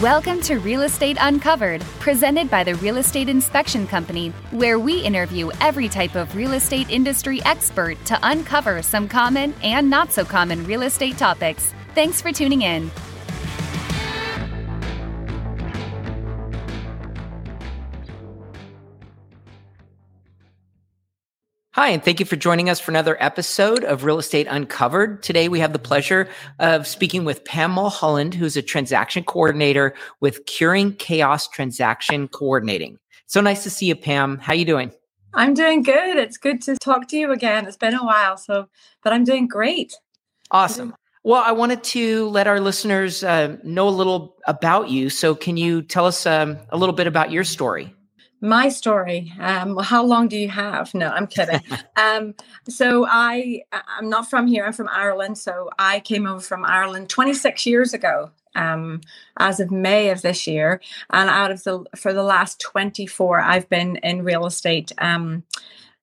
Welcome to Real Estate Uncovered, presented by the Real Estate Inspection Company, where we interview every type of real estate industry expert to uncover some common and not so common real estate topics. Thanks for tuning in. Hi, and thank you for joining us for another episode of Real Estate Uncovered. Today, we have the pleasure of speaking with Pam Mulholland, who's a transaction coordinator with Curing Chaos Transaction Coordinating. So nice to see you, Pam. How are you doing? I'm doing good. It's good to talk to you again. It's been a while, so but I'm doing great. Awesome. Well, I wanted to let our listeners uh, know a little about you. So, can you tell us um, a little bit about your story? My story um how long do you have? No i'm kidding. Um so i i'm not from here i'm from ireland. So i came over from ireland 26 years ago um as of may of this year. And out of the for the last 24 i've been in real estate um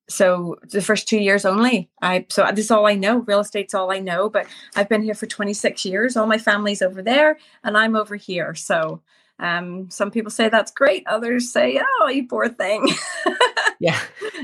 so the first two years only. I so this is all i know. Real estate's all i know but i've been here for 26 years. All my family's over there and i'm over here. So um, some people say that's great. Others say, "Oh, you poor thing." yeah,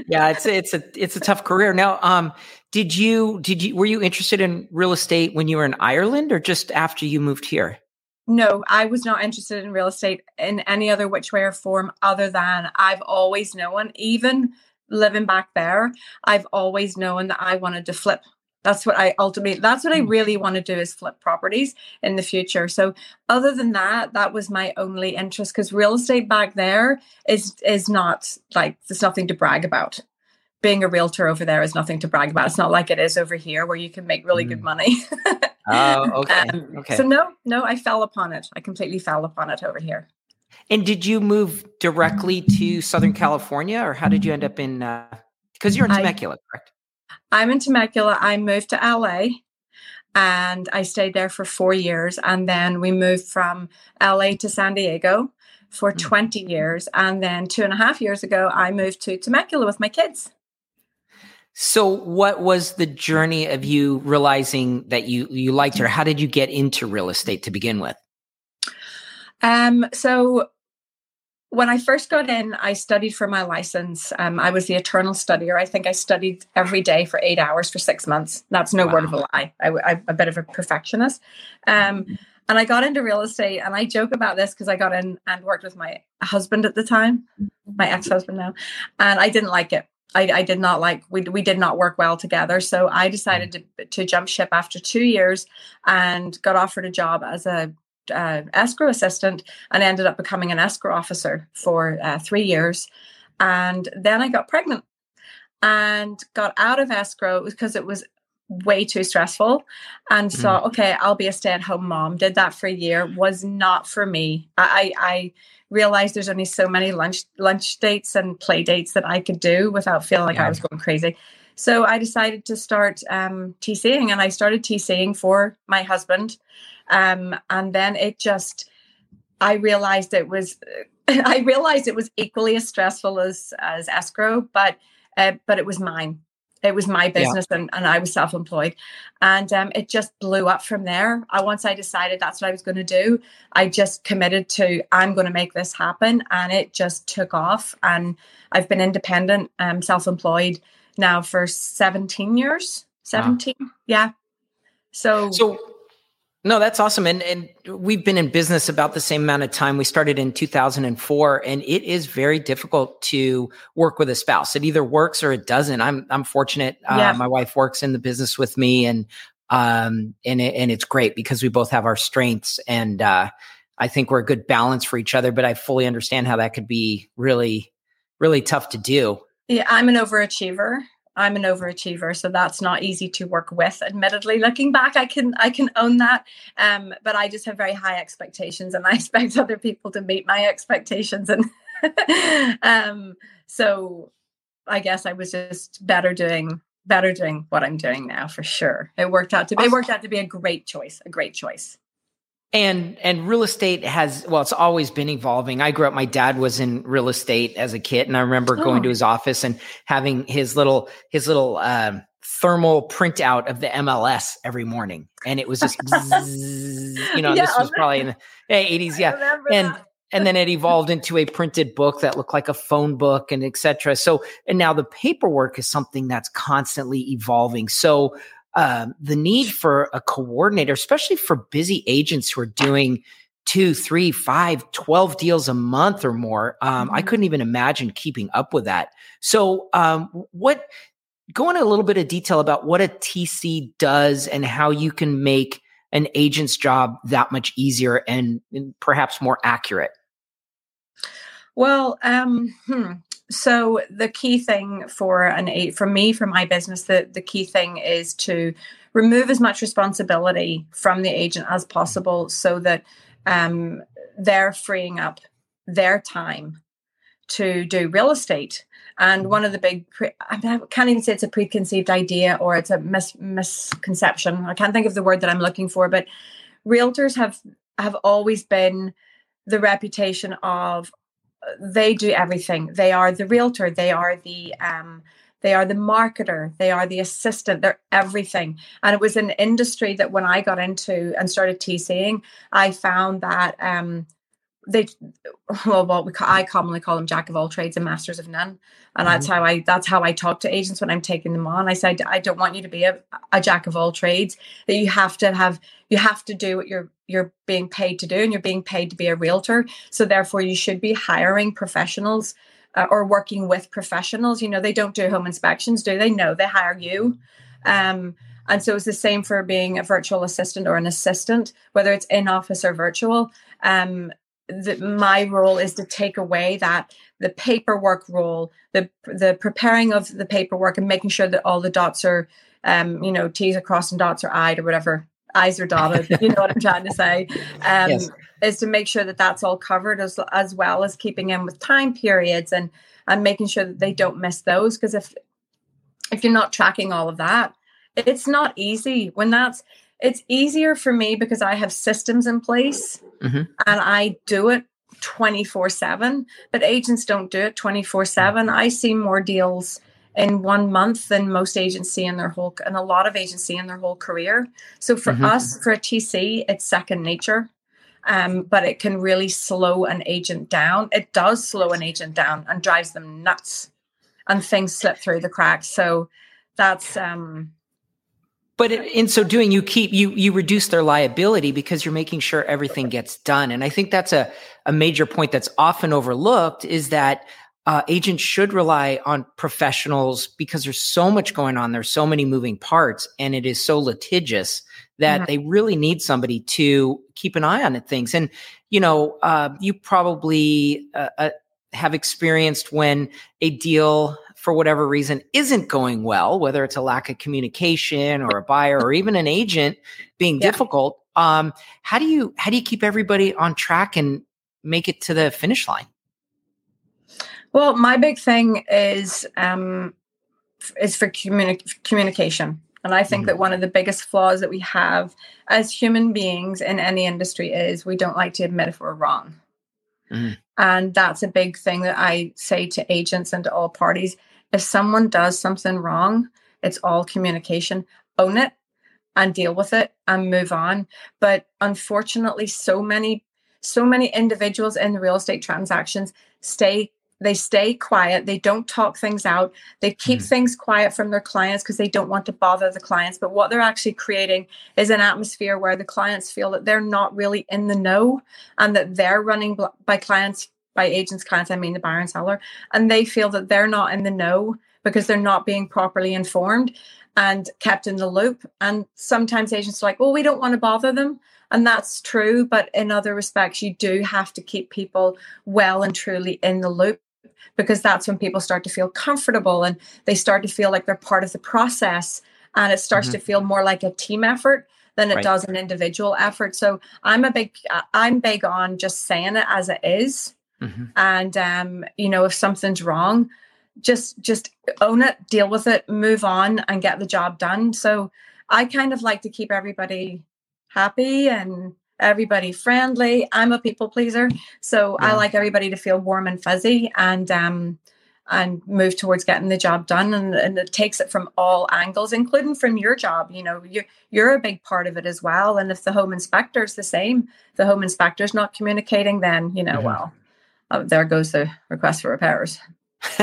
yeah, it's it's a it's a tough career. Now, um, did you did you were you interested in real estate when you were in Ireland, or just after you moved here? No, I was not interested in real estate in any other which way or form other than I've always known, even living back there, I've always known that I wanted to flip that's what i ultimately that's what i hmm. really want to do is flip properties in the future. So other than that that was my only interest because real estate back there is is not like there's nothing to brag about. Being a realtor over there is nothing to brag about. It's not like it is over here where you can make really mm. good money. Oh okay um, okay. so no no i fell upon it. I completely fell upon it over here. And did you move directly to southern california or how did you end up in because uh, you're in temecula I, correct I'm in Temecula. I moved to LA and I stayed there for four years. And then we moved from LA to San Diego for mm. 20 years. And then two and a half years ago, I moved to Temecula with my kids. So, what was the journey of you realizing that you you liked her? How did you get into real estate to begin with? Um, so when I first got in, I studied for my license. Um, I was the eternal studier. I think I studied every day for eight hours for six months. That's no wow. word of a lie. I, am a bit of a perfectionist. Um, mm-hmm. and I got into real estate, and I joke about this because I got in and worked with my husband at the time, my ex husband now, and I didn't like it. I, I, did not like we we did not work well together. So I decided to to jump ship after two years and got offered a job as a uh, escrow assistant and ended up becoming an escrow officer for uh, three years. And then I got pregnant and got out of escrow because it was way too stressful and mm. thought, okay, I'll be a stay at home mom. Did that for a year, was not for me. I, I realized there's only so many lunch lunch dates and play dates that I could do without feeling like yeah. I was going crazy. So I decided to start um, TCing and I started TCing for my husband um, and then it just, I realized it was, I realized it was equally as stressful as as escrow, but uh, but it was mine. It was my business, yeah. and, and I was self employed, and um, it just blew up from there. I once I decided that's what I was going to do, I just committed to I'm going to make this happen, and it just took off. And I've been independent, um, self employed now for 17 years. 17, wow. yeah. So so no, that's awesome. And and we've been in business about the same amount of time. We started in 2004 and it is very difficult to work with a spouse. It either works or it doesn't. I'm I'm fortunate. Uh, yeah. Uh, my wife works in the business with me and um and it, and it's great because we both have our strengths and uh I think we're a good balance for each other, but I fully understand how that could be really really tough to do. Yeah, I'm an overachiever I'm an overachiever, so that's not easy to work with. Admittedly, looking back, I can I can own that. Um, but I just have very high expectations, and I expect other people to meet my expectations. And um, so, I guess I was just better doing better doing what I'm doing now for sure. It worked out to be, it worked out to be a great choice, a great choice. And and real estate has well it's always been evolving. I grew up my dad was in real estate as a kid and i remember oh. going to his office and having his little his little um, thermal printout of the mls every morning. And it was just you know yeah, this was probably in the 80s yeah. And that. and then it evolved into a printed book that looked like a phone book and etc so and now the paperwork is something that's constantly evolving. So um, the need for a coordinator, especially for busy agents who are doing two, three, five, 12 deals a month or more. Um, I mm-hmm. couldn't even imagine keeping up with that. So, um, what, go into a little bit of detail about what a TC does and how you can make an agent's job that much easier and, and perhaps more accurate. Well, um, hmm so the key thing for an eight for me for my business the, the key thing is to remove as much responsibility from the agent as possible so that um, they're freeing up their time to do real estate. And one of the big pre- I, mean, I can't even say it's a preconceived idea or it's a mis- misconception. I can't think of the word that i'm looking for but realtors have have always been the reputation of they do everything. They are the realtor. They are the um, they are the marketer. They are the assistant. They're everything. And it was an industry that when I got into and started TCing, I found that um, they well what we call, I commonly call them jack of all trades and masters of none. And that's mm-hmm. how I that's how I talk to agents when I'm taking them on. I said I don't want you to be a, a jack of all trades that you have to have you have to do what you're you're being paid to do and you're being paid to be a realtor. So therefore you should be hiring professionals uh, or working with professionals. You know they don't do home inspections do they? No they hire you. Um and so it's the same for being a virtual assistant or an assistant, whether it's in office or virtual. Um, the, my role is to take away that the paperwork role, the the preparing of the paperwork and making sure that all the dots are, um, you know, T's are crossed and dots are I'd or whatever, I's are dotted. you know what I'm trying to say? Um, yes. Is to make sure that that's all covered as as well as keeping in with time periods and and making sure that they don't miss those because if if you're not tracking all of that, it's not easy when that's it's easier for me because I have systems in place mm-hmm. and I do it 24 7, but agents don't do it 24 7. I see more deals in one month than most agency in their whole and a lot of agency in their whole career. So for mm-hmm. us, for a TC, it's second nature. Um, but it can really slow an agent down. It does slow an agent down and drives them nuts and things slip through the cracks. So that's um but in so doing you keep you you reduce their liability because you're making sure everything gets done. And i think that's a, a major point that's often overlooked is that uh, agents should rely on professionals because there's so much going on. There's so many moving parts and it is so litigious that mm-hmm. they really need somebody to keep an eye on things. And you know uh, you probably uh, uh have experienced when a deal for whatever reason isn't going well, whether it's a lack of communication or a buyer or even an agent being yeah. difficult, um, how do you how do you keep everybody on track and make it to the finish line? Well, my big thing is um, is for communi- communication. And I think mm-hmm. that one of the biggest flaws that we have as human beings in any industry is we don't like to admit if we're wrong. Mm-hmm. And that's a big thing that I say to agents and to all parties if someone does something wrong, it's all communication. Own it and deal with it and move on. But unfortunately, so many, so many individuals in real estate transactions stay they stay quiet they don't talk things out they keep mm things quiet from their clients because they don't want to bother the clients but what they're actually creating is an atmosphere where the clients feel that they're not really in the know and that they're running by clients by agents, clients, I mean the buyer and seller, and they feel that they're not in the know because they're not being properly informed and kept in the loop. And sometimes agents are like, well, we don't want to bother them. And that's true. But in other respects, you do have to keep people well and truly in the loop because that's when people start to feel comfortable and they start to feel like they're part of the process. And it starts mm-hmm. to feel more like a team effort than it right. does an individual effort. So I'm a big, I'm big on just saying it as it is Mm-hmm. And um, you know, if something's wrong, just just own it, deal with it, move on and get the job done. So I kind of like to keep everybody happy and everybody friendly. I'm a people pleaser, so yeah. I like everybody to feel warm and fuzzy and um and move towards getting the job done and, and it takes it from all angles including from your job you know you're you're a big part of it as well and if the home inspector is the same the home inspector's not communicating then you know mm-hmm. well uh, there goes the request for repairs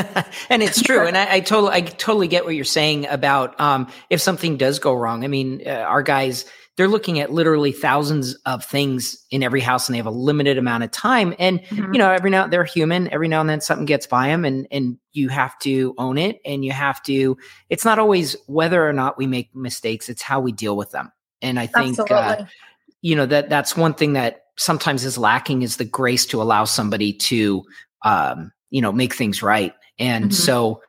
and it's true, and I, I, totally, I totally get what you're saying about um, if something does go wrong. I mean, uh, our guys, they're looking at literally thousands of things in every house, and they have a limited amount of time. And mm-hmm. you know, every now they're human. Every now and then, something gets by them, and and you have to own it, and you have to. It's not always whether or not we make mistakes; it's how we deal with them. And I think, uh, you know, that that's one thing that sometimes is lacking is the grace to allow somebody to um, you know make things right and mm-hmm. so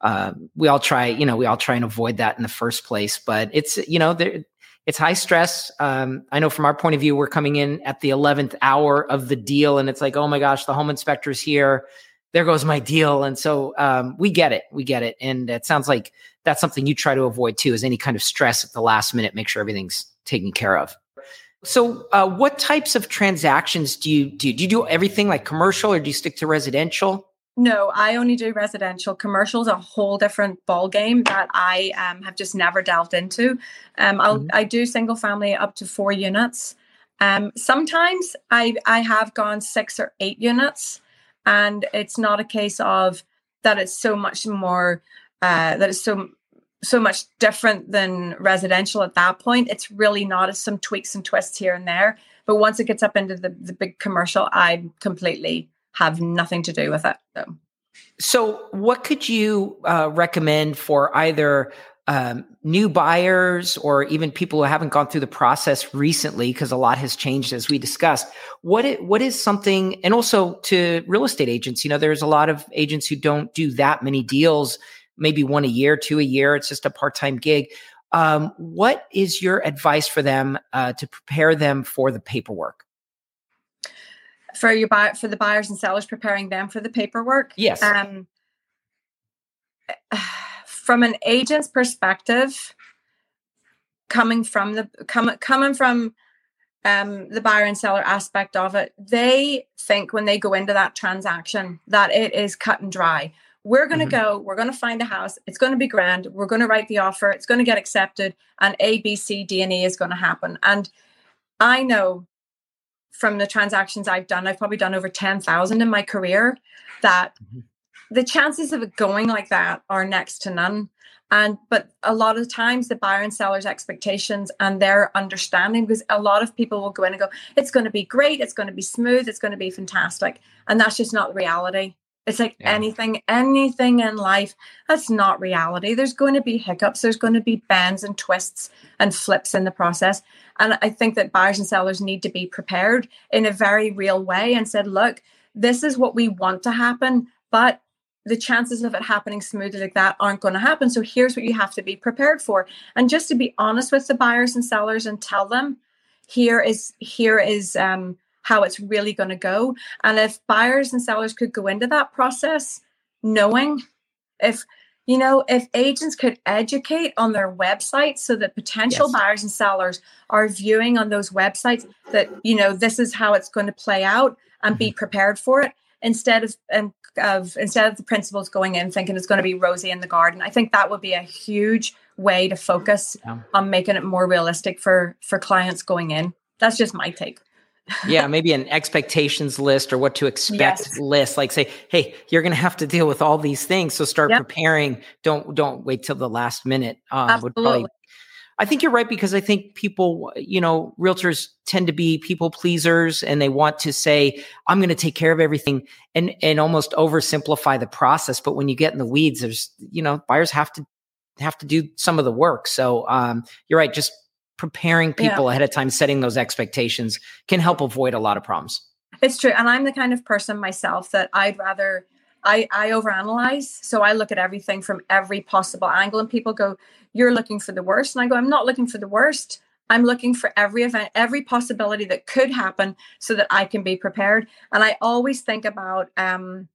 uh, we all try you know we all try and avoid that in the first place but it's you know there it's high stress. Um, i know from our point of view we're coming in at the 11th hour of the deal and it's like oh my gosh the home inspector's here. There goes my deal. And so um, we get it. We get it. And it sounds like that's something you try to avoid too is any kind of stress at the last minute make sure everything's taken care of. So, uh, what types of transactions do you do? Do you do everything like commercial, or do you stick to residential? No, I only do residential. Commercial is a whole different ball game that I um, have just never delved into. Um, I'll, mm-hmm. I do single family up to four units. Um, sometimes I I have gone six or eight units, and it's not a case of that it's so much more uh, that it's so so much different than residential at that point. It's really not. It's some tweaks and twists here and there. But once it gets up into the, the big commercial, I'm completely have nothing to do with it. So, so what could you uh, recommend for either um, new buyers or even people who haven't gone through the process recently because a lot has changed as we discussed what it, what is something and also to real estate agents you know there's a lot of agents who don't do that many deals maybe one a year, two a year. It's just a part time gig. Um, what is your advice for them uh, to prepare them for the paperwork? For your buy for the buyers and sellers, preparing them for the paperwork. Yes. Um, from an agent's perspective, coming from the coming coming from um, the buyer and seller aspect of it, they think when they go into that transaction that it is cut and dry we're going to mm-hmm. go, we're going to find a house, it's going to be grand, we're going to write the offer, it's going to get accepted, and A, B, C, D, and E is going to happen. And I know from the transactions I've done, I've probably done over 10,000 in my career, that mm-hmm. the chances of it going like that are next to none. And but a lot of times the buyer and seller's expectations and their understanding, because a lot of people will go in and go, it's going to be great, it's going to be smooth, it's going to be fantastic. And that's just not reality. It's like yeah. anything, anything in life that's not reality. There's going to be hiccups, there's going to be bends and twists and flips in the process. And I think that buyers and sellers need to be prepared in a very real way and said, look, this is what we want to happen, but the chances of it happening smoothly like that aren't going to happen. So here's what you have to be prepared for. And just to be honest with the buyers and sellers and tell them, here is here is um how it's really going to go. And if buyers and sellers could go into that process knowing if you know if agents could educate on their websites so that potential yes. buyers and sellers are viewing on those websites that you know this is how it's going to play out and mm-hmm. be prepared for it instead of and of instead of the principals going in thinking it's going to be rosy in the garden i think that would be a huge way to focus yeah. on making it more realistic for for clients going in that's just my take yeah, maybe an expectations list or what to expect yes. list. Like say, hey, you're going to have to deal with all these things, so start yep. preparing. Don't don't wait till the last minute. Um, Absolutely. Probably, I think you're right because I think people, you know, realtors tend to be people pleasers and they want to say, I'm going to take care of everything and and almost oversimplify the process. But when you get in the weeds, there's, you know, buyers have to have to do some of the work. So um, you're right. Just preparing people yeah. ahead of time, setting those expectations can help avoid a lot of problems. It's true. And I'm the kind of person myself that I'd rather I, I overanalyze. So I look at everything from every possible angle, and people go, You're looking for the worst. And I go, I'm not looking for the worst. I'm looking for every event, every possibility that could happen so that I can be prepared. And I always think about um,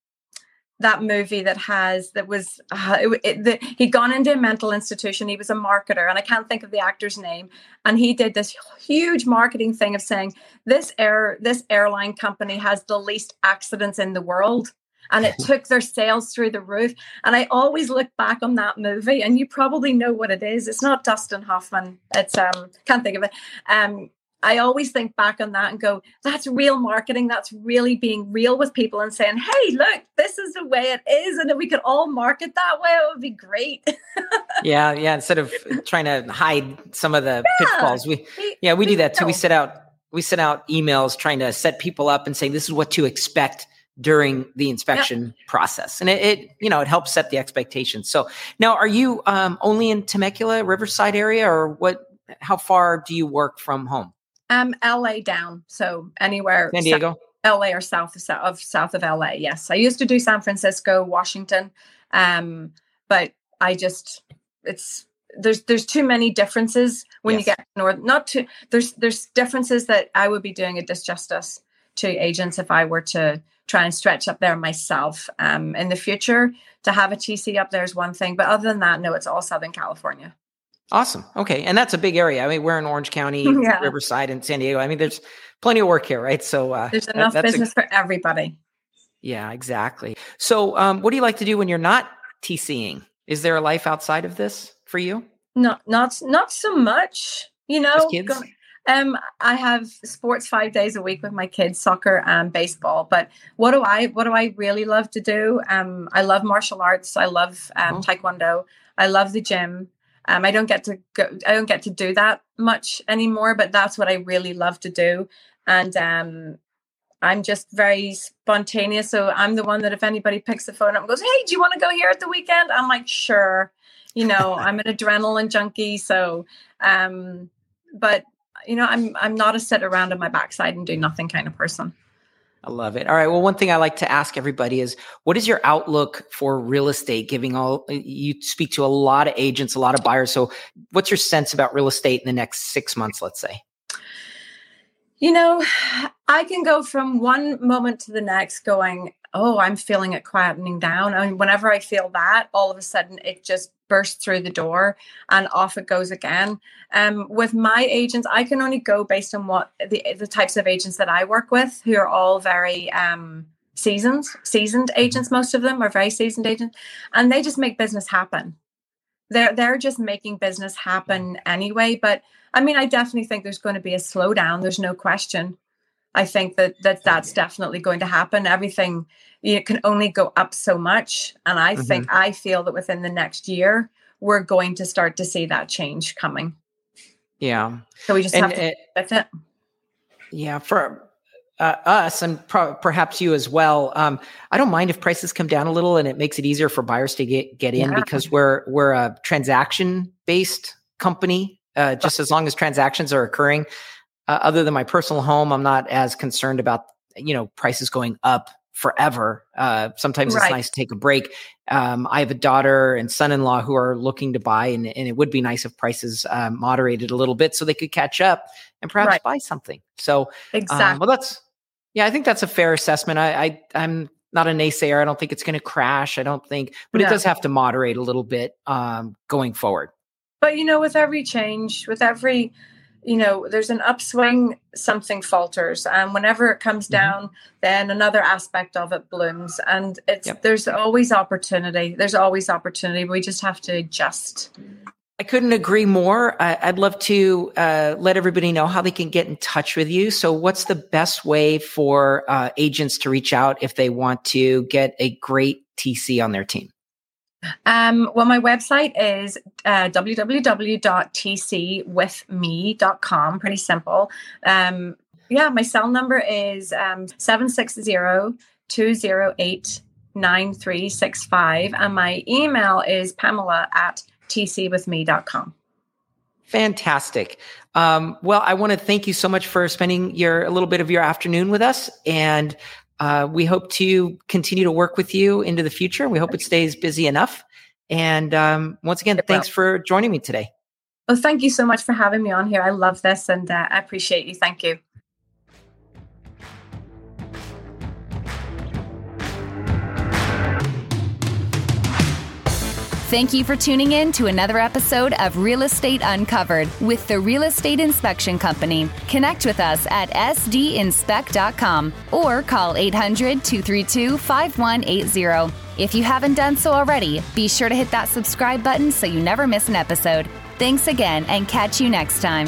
that movie that has that was uh, it, it, the, he'd gone into a mental institution. He was a marketer and i can't think of the actor's name. And he did this huge marketing thing of saying this air this airline company has the least accidents in the world. And it took their sales through the roof. And i always look back on that movie and you probably know what it is. It's not dustin hoffman. It's um can't think of it. Um I always think back on that and go, that's real marketing. That's really being real with people and saying, hey, look, this is the way it is. And if we could all market that way, it would be great. yeah. Yeah. Instead of trying to hide some of the yeah. pitfalls, we, yeah, we, we do that too. We set out, we send out emails trying to set people up and say, this is what to expect during the inspection yep. process and it, it, you know it helps set the expectations so now are you um, only in temecula riverside area or what how far do you work from home um, LA down. So anywhere. San Diego. LA or south of, of south of LA. Yes, I used to do San Francisco, Washington, um, but I just it's there's there's too many differences when yes. you get north. Not to there's there's differences that I would be doing a disjustice to agents if I were to try and stretch up there myself. Um, in the future, to have a TC up there is one thing, but other than that, no, it's all Southern California. Awesome. Okay. And that's a big area. I mean, we're in Orange County, yeah. Riverside, and San Diego. I mean, there's plenty of work here, right? So uh, there's enough that, business a, for everybody. Yeah, exactly. So, um, what do you like to do when you're not TCing? Is there a life outside of this for you? No, not not so much. You know, go, um, I have sports five days a week with my kids, soccer and baseball. But what do I what do I really love to do? Um, I love martial arts. I love um, oh. taekwondo. I love the gym. Um, I don't get to go, I don't get to do that much anymore, but that's what I really love to do. And um, I'm just very spontaneous. So I'm the one that if anybody picks the phone up and goes, Hey, do you want to go here at the weekend? I'm like, sure. You know, I'm an adrenaline junkie. So um, but you know, I'm I'm not a sit around on my backside and do nothing kind of person. I love it. All right. Well, one thing I like to ask everybody is what is your outlook for real estate? Giving all uh, you speak to a lot of agents, a lot of buyers. So, what's your sense about real estate in the next six months, let's say? You know, I can go from one moment to the next going, oh, I'm feeling it quietening down. And whenever I feel that, all of a sudden it just bursts through the door and off it goes again. Um, with my agents, I can only go based on what the the types of agents that I work with, who are all very um, seasoned, seasoned mm-hmm. agents. Most of them are very seasoned agents, and they just make business happen. They're they're just making business happen anyway. But I mean, I definitely think there's going to be a slowdown. There's no question. I think that that that's definitely going to happen. Everything you can only go up so much, and I mm-hmm. think I feel that within the next year we're going to start to see that change coming. Yeah. So we just and, have to. that's it. Yeah, for uh, us and pro- perhaps you as well. Um, I don't mind if prices come down a little, and it makes it easier for buyers to get get in yeah. because we're we're a transaction based company. Uh, just as long as transactions are occurring, uh, other than my personal home, I'm not as concerned about you know prices going up forever. Uh, sometimes right. it's nice to take a break. Um, I have a daughter and son-in-law who are looking to buy, and, and it would be nice if prices uh, moderated a little bit so they could catch up and perhaps right. buy something. So, exactly. Um, well, that's yeah, I think that's a fair assessment. I, I am not a naysayer. I don't think it's going to crash. I don't think, but no. it does have to moderate a little bit um, going forward. But you know, with every change, with every you know there's an upswing something falters and whenever it comes mm-hmm. down then another aspect of it blooms and it's yep. there's always opportunity there's always opportunity we just have to adjust I couldn't agree more. I, would love to uh, let everybody know how they can get in touch with you. So, what's the best way for uh, agents to reach out if they want to get a great TC on their team? Um, well, my website is uh, www.tcwithme.com. Pretty simple. Um, yeah, my cell number is um, 760 208 9365. And my email is pamela at tcwithme.com. Fantastic. Um, well, I want to thank you so much for spending your a little bit of your afternoon with us, and uh, we hope to continue to work with you into the future. We hope it stays busy enough. And um, once again, thanks for joining me today. Well, thank you so much for having me on here. I love this and uh, I appreciate you. Thank you. Thank you for tuning in to another episode of Real Estate Uncovered with the Real Estate Inspection Company. Connect with us at sdinspect.com or call 800 232 5180. If you haven't done so already, be sure to hit that subscribe button so you never miss an episode. Thanks again and catch you next time.